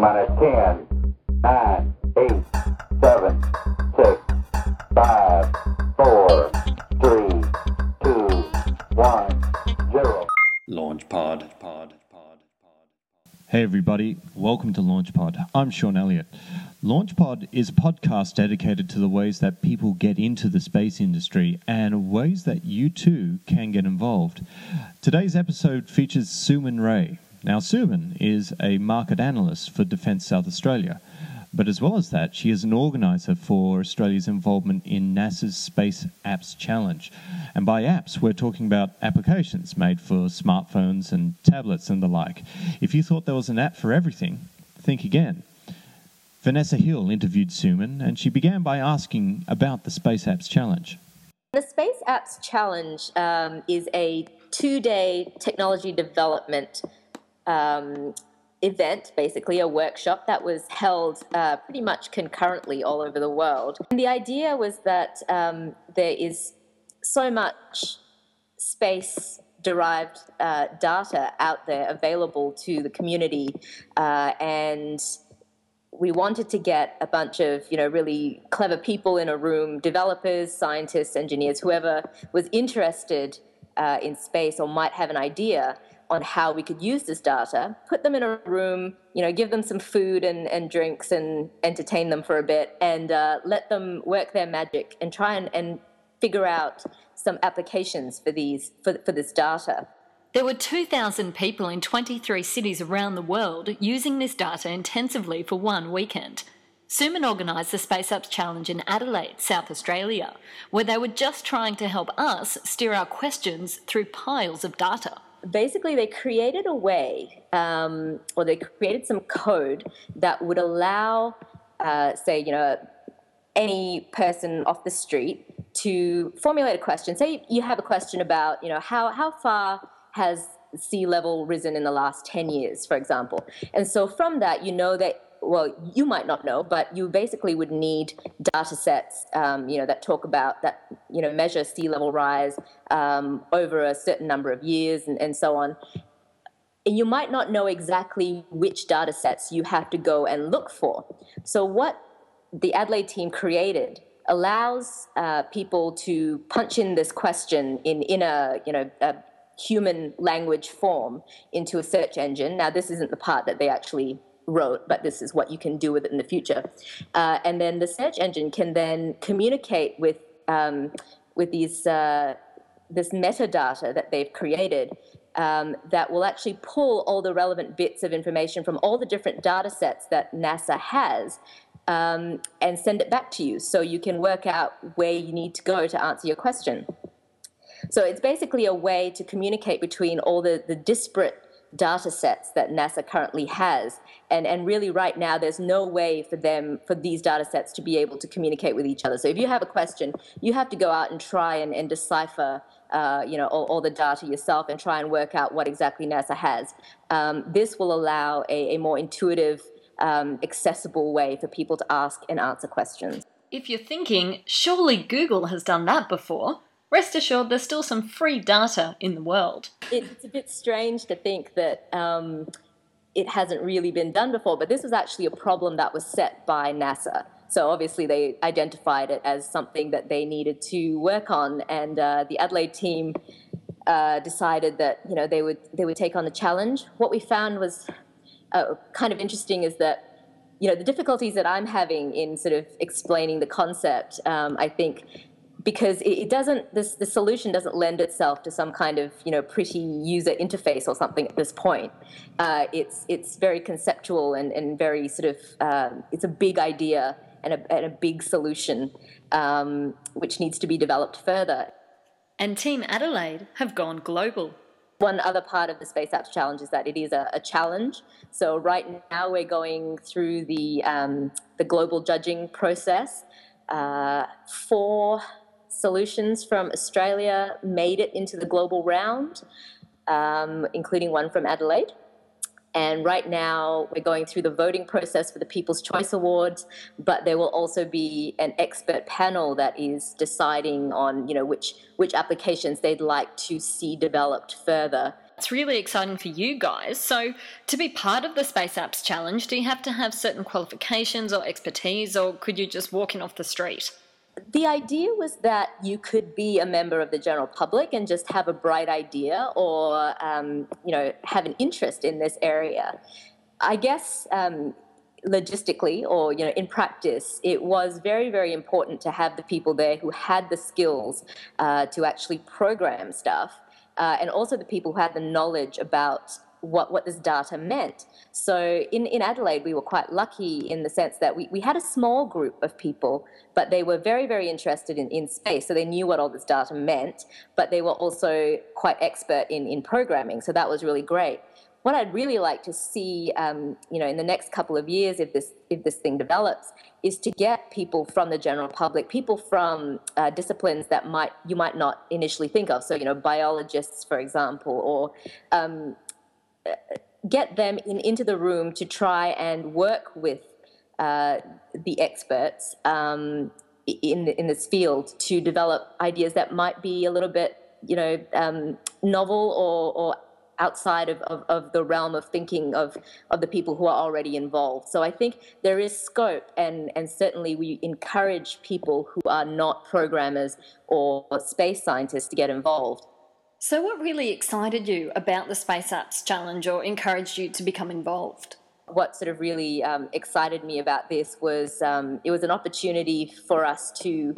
Come on, 10, 9, 8, 7, 6, 5, 4, 3, 2, 1, 0. Launch pod. Pod. Pod. Hey everybody, welcome to LaunchPod. I'm Sean Elliott. LaunchPod is a podcast dedicated to the ways that people get into the space industry and ways that you too can get involved. Today's episode features Suman Rai. Now, Suman is a market analyst for Defence South Australia, but as well as that, she is an organizer for Australia's involvement in NASA's Space Apps Challenge. And by apps, we're talking about applications made for smartphones and tablets and the like. If you thought there was an app for everything, think again. Vanessa Hill interviewed Suman, and she began by asking about the Space Apps Challenge. The Space Apps Challenge um, is a two day technology development um, event, basically a workshop that was held uh, pretty much concurrently all over the world. And the idea was that um, there is so much space derived uh, data out there available to the community uh, and we wanted to get a bunch of you know really clever people in a room developers scientists engineers whoever was interested uh, in space or might have an idea on how we could use this data, put them in a room, you know, give them some food and, and drinks and entertain them for a bit, and uh, let them work their magic and try and, and figure out some applications for these for, for this data. There were 2,000 people in 23 cities around the world using this data intensively for one weekend. Suman organised the Space Apps Challenge in Adelaide, South Australia, where they were just trying to help us steer our questions through piles of data basically they created a way um, or they created some code that would allow uh, say you know any person off the street to formulate a question. Say you have a question about you know how, how far has sea level risen in the last 10 years for example? And so from that you know that well, you might not know, but you basically would need data sets, um, you know, that talk about that, you know, measure sea level rise um, over a certain number of years and, and so on. And you might not know exactly which data sets you have to go and look for. So what the Adelaide team created allows uh, people to punch in this question in, in a, you know, a human language form into a search engine. Now, this isn't the part that they actually wrote, but this is what you can do with it in the future. Uh, and then the search engine can then communicate with um, with these uh, this metadata that they've created um, that will actually pull all the relevant bits of information from all the different data sets that NASA has um, and send it back to you so you can work out where you need to go to answer your question. So it's basically a way to communicate between all the, the disparate data sets that NASA currently has. And, and really right now, there's no way for them, for these data sets to be able to communicate with each other. So if you have a question, you have to go out and try and, and decipher uh, you know, all, all, the data yourself and try and work out what exactly NASA has. Um, this will allow a, a more intuitive, um, accessible way for people to ask and answer questions. If you're thinking, surely Google has done that before, rest assured there's still some free data in the world. It's a bit strange to think that um, it hasn't really been done before, but this was actually a problem that was set by NASA. So obviously they identified it as something that they needed to work on, and uh, the Adelaide team uh, decided that you know they would they would take on the challenge. What we found was uh, kind of interesting is that you know the difficulties that I'm having in sort of explaining the concept. Um, I think because it, doesn't this the solution doesn't lend itself to some kind of you know pretty user interface or something at this point uh, it's it's very conceptual and, and very sort of um, it's a big idea and a, and a big solution um, which needs to be developed further and team adelaide have gone global one other part of the Space Apps Challenge is that it is a, a challenge. So right now we're going through the um, the global judging process. Uh, four solutions from Australia made it into the global round, um, including one from Adelaide. And right now, we're going through the voting process for the People's Choice Awards, but there will also be an expert panel that is deciding on, you know, which which applications they'd like to see developed further. It's really exciting for you guys. So, to be part of the Space Apps Challenge, do you have to have certain qualifications or expertise, or could you just walk in off the street? The idea was that you could be a member of the general public and just have a bright idea or, um, you know, have an interest in this area. I guess um, logistically or you know in practice it was very very important to have the people there who had the skills uh, to actually program stuff uh, and also the people who had the knowledge about what, what this data meant. So in, in Adelaide, we were quite lucky in the sense that we, we had a small group of people, but they were very, very interested in, in space. So they knew what all this data meant, but they were also quite expert in, in programming. So that was really great what I'd really like to see, um, you know, in the next couple of years, if this if this thing develops, is to get people from the general public, people from uh, disciplines that might you might not initially think of. So, you know, biologists, for example, or um, get them in, into the room to try and work with uh, the experts um, in in this field to develop ideas that might be a little bit, you know, um, novel or or outside of, of, of, the realm of thinking of, of the people who are already involved. So I think there is scope, and, and certainly we encourage people who are not programmers or space scientists to get involved. So, what really excited you about the Space Apps Challenge or encouraged you to become involved? What sort of really um, excited me about this was um, it was an opportunity for us to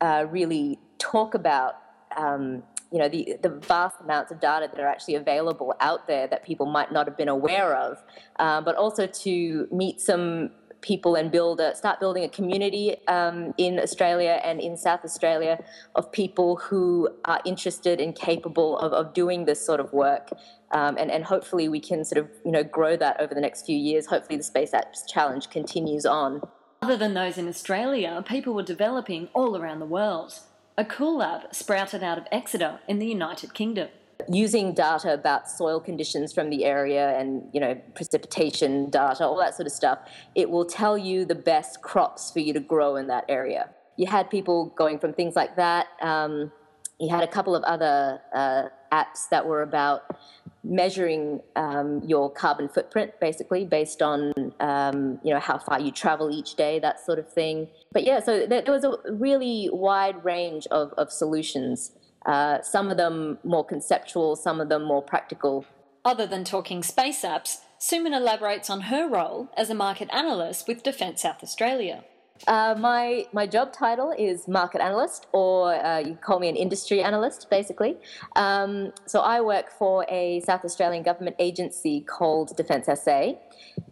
uh, really talk about um, you know the the vast amounts of data that are actually available out there that people might not have been aware of, uh, but also to meet some people and build a, start building a community um, in Australia and in South Australia of people who are interested and capable of, of doing this sort of work. Um, and, and hopefully we can sort of you know grow that over the next few years. Hopefully the Space Apps Challenge continues on. Other than those in Australia, people were developing all around the world. A cool lab sprouted out of Exeter in the United Kingdom. Using data about soil conditions from the area and you know precipitation data, all that sort of stuff, it will tell you the best crops for you to grow in that area. You had people going from things like that. Um, you had a couple of other uh, apps that were about measuring um, your carbon footprint, basically based on um, you know how far you travel each day, that sort of thing. But yeah, so there, was a really wide range of, of solutions. Uh, some of them more conceptual, some of them more practical. Other than talking space apps, Suman elaborates on her role as a market analyst with Defence South Australia. Uh, my my job title is market analyst, or uh, you call me an industry analyst, basically. Um, so I work for a South Australian government agency called Defence SA.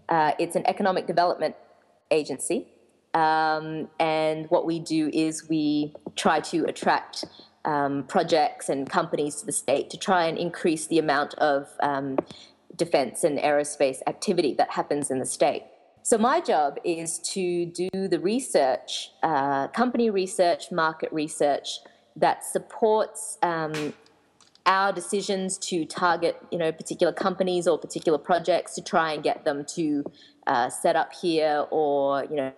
Uh, it's an economic development agency, um, and what we do is we try to attract um, projects and companies to the state to try and increase the amount of um, defence and aerospace activity that happens in the state. So my job is to do the research, uh, company research, market research that supports um, our decisions to target, you know, particular companies or particular projects to try and get them to uh, set up here or, you know,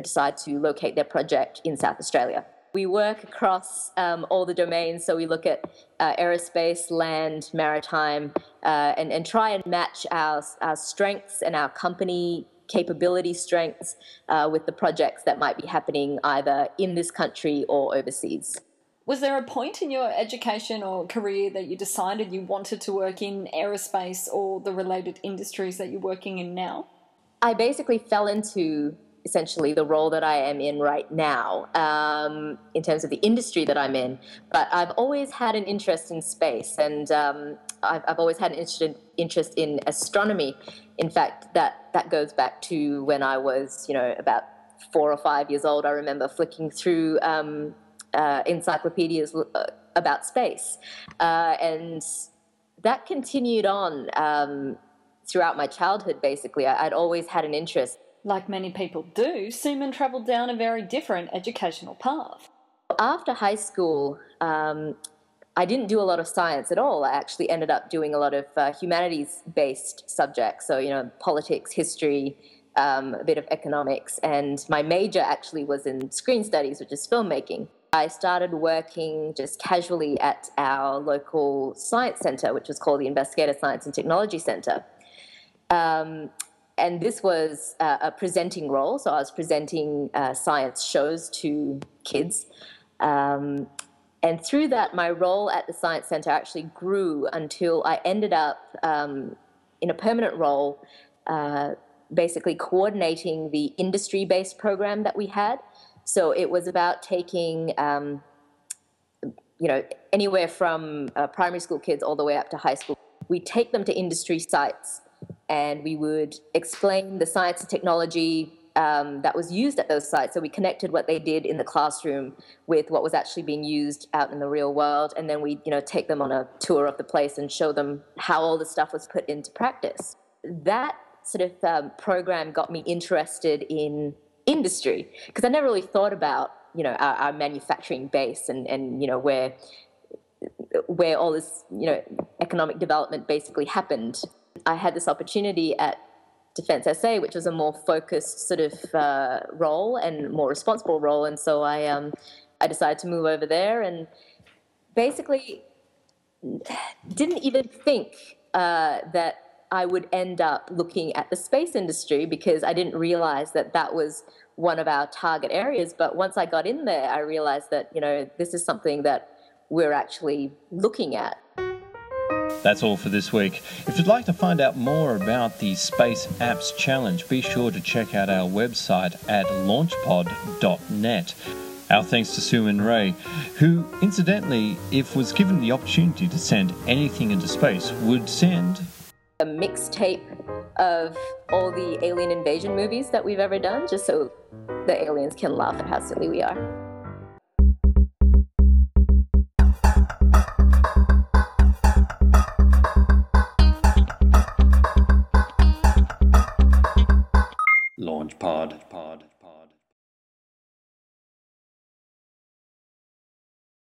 decide to locate their project in South Australia. We work across um, all the domains, so we look at uh, aerospace, land, maritime, uh, and, and try and match our, our strengths and our company capability strengths uh, with the projects that might be happening either in this country or overseas. Was there a point in your education or career that you decided you wanted to work in aerospace or the related industries that you're working in now? I basically fell into essentially the role that I am in right now um, in terms of the industry that I'm in. But I've always had an interest in space and um, I've, I've, always had an interest in, interest in astronomy. In fact, that, that goes back to when I was, you know, about four or five years old. I remember flicking through um, uh, encyclopedias uh, about space. Uh, and that continued on um, throughout my childhood, basically. I'd always had an interest like many people do, Suman travelled down a very different educational path. After high school, um, I didn't do a lot of science at all. I actually ended up doing a lot of uh, humanities based subjects. So, you know, politics, history, um, a bit of economics. And my major actually was in screen studies, which is filmmaking. I started working just casually at our local science center, which was called the Investigator Science and Technology Center. Um, and this was uh, a presenting role, so I was presenting uh, science shows to kids. Um, and through that, my role at the Science Center actually grew until I ended up um, in a permanent role, uh, basically coordinating the industry based program that we had. So it was about taking, um, you know, anywhere from uh, primary school kids all the way up to high school. We take them to industry sites and we would explain the science and technology um, that was used at those sites. So we connected what they did in the classroom with what was actually being used out in the real world, and then we, you know, take them on a tour of the place and show them how all the stuff was put into practice. That sort of um, program got me interested in industry because I never really thought about, you know, our, our manufacturing base and and you know where where all this, you know, economic development basically happened. I had this opportunity at Defence SA, which was a more focused sort of uh, role and more responsible role, and so I um, I decided to move over there and basically didn't even think uh, that I would end up looking at the space industry because I didn't realize that that was one of our target areas. But once I got in there, I realized that you know this is something that we're actually looking at. That's all for this week. If you'd like to find out more about the Space Apps Challenge, be sure to check out our website at launchpod.net. Our thanks to Suman Rai, who, incidentally, if was given the opportunity to send anything into space, would send a mixtape of all the alien invasion movies that we've ever done, just so the aliens can laugh at how silly we are.